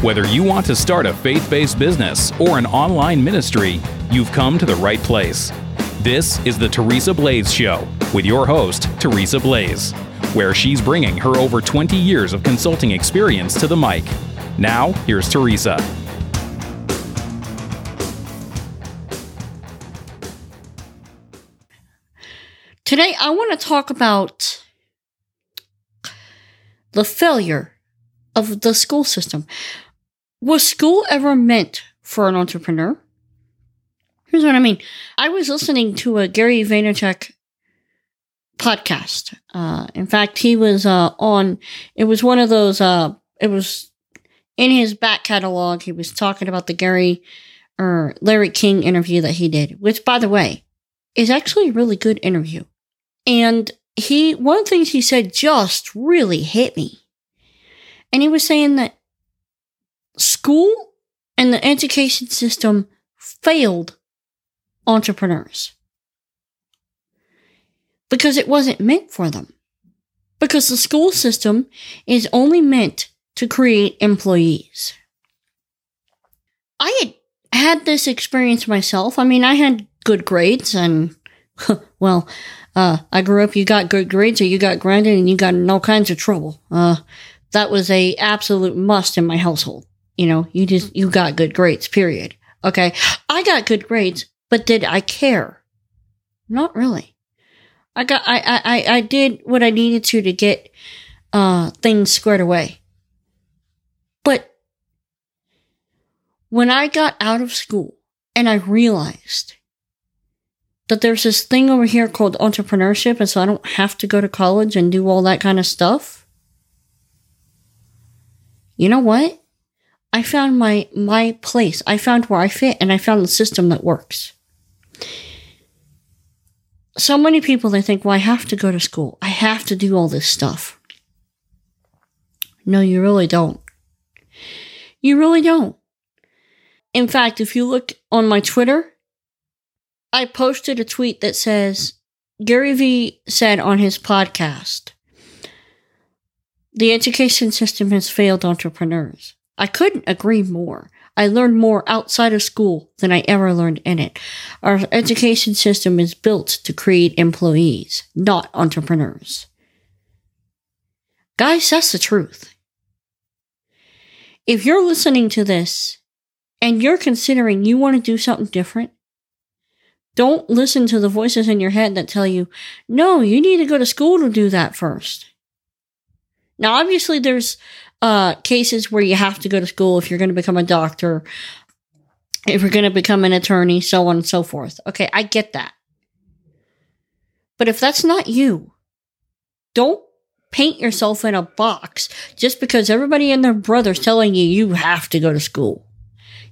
Whether you want to start a faith based business or an online ministry, you've come to the right place. This is the Teresa Blaze Show with your host, Teresa Blaze, where she's bringing her over 20 years of consulting experience to the mic. Now, here's Teresa. Today, I want to talk about the failure of the school system. Was school ever meant for an entrepreneur? Here's what I mean. I was listening to a Gary Vaynerchuk podcast. Uh, in fact, he was uh, on. It was one of those. Uh, it was in his back catalog. He was talking about the Gary or Larry King interview that he did, which, by the way, is actually a really good interview. And he, one of the things he said just really hit me. And he was saying that school and the education system failed entrepreneurs because it wasn't meant for them. Because the school system is only meant to create employees. I had had this experience myself. I mean, I had good grades and, well, uh, I grew up, you got good grades or you got grounded and you got in all kinds of trouble. Uh, that was a absolute must in my household. You know, you just, you got good grades, period. Okay. I got good grades, but did I care? Not really. I got, I, I, I did what I needed to to get, uh, things squared away. But when I got out of school and I realized that there's this thing over here called entrepreneurship, and so I don't have to go to college and do all that kind of stuff. You know what? I found my my place. I found where I fit and I found the system that works. So many people they think, "Well, I have to go to school. I have to do all this stuff." No, you really don't. You really don't. In fact, if you look on my Twitter, I posted a tweet that says Gary Vee said on his podcast, the education system has failed entrepreneurs. I couldn't agree more. I learned more outside of school than I ever learned in it. Our education system is built to create employees, not entrepreneurs. Guys, that's the truth. If you're listening to this and you're considering you want to do something different, don't listen to the voices in your head that tell you, no, you need to go to school to do that first. Now, obviously, there's uh, cases where you have to go to school if you're going to become a doctor, if you're going to become an attorney, so on and so forth. Okay, I get that. But if that's not you, don't paint yourself in a box just because everybody and their brother's telling you you have to go to school.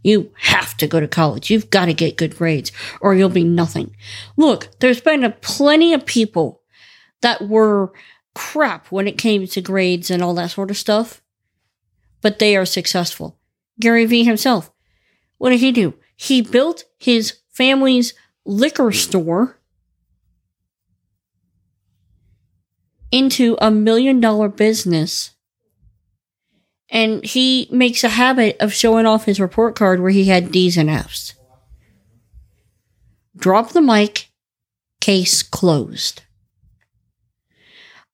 You have to go to college. You've got to get good grades or you'll be nothing. Look, there's been a plenty of people that were crap when it came to grades and all that sort of stuff, but they are successful. Gary Vee himself, what did he do? He built his family's liquor store into a million dollar business. And he makes a habit of showing off his report card where he had D's and F's. Drop the mic, case closed.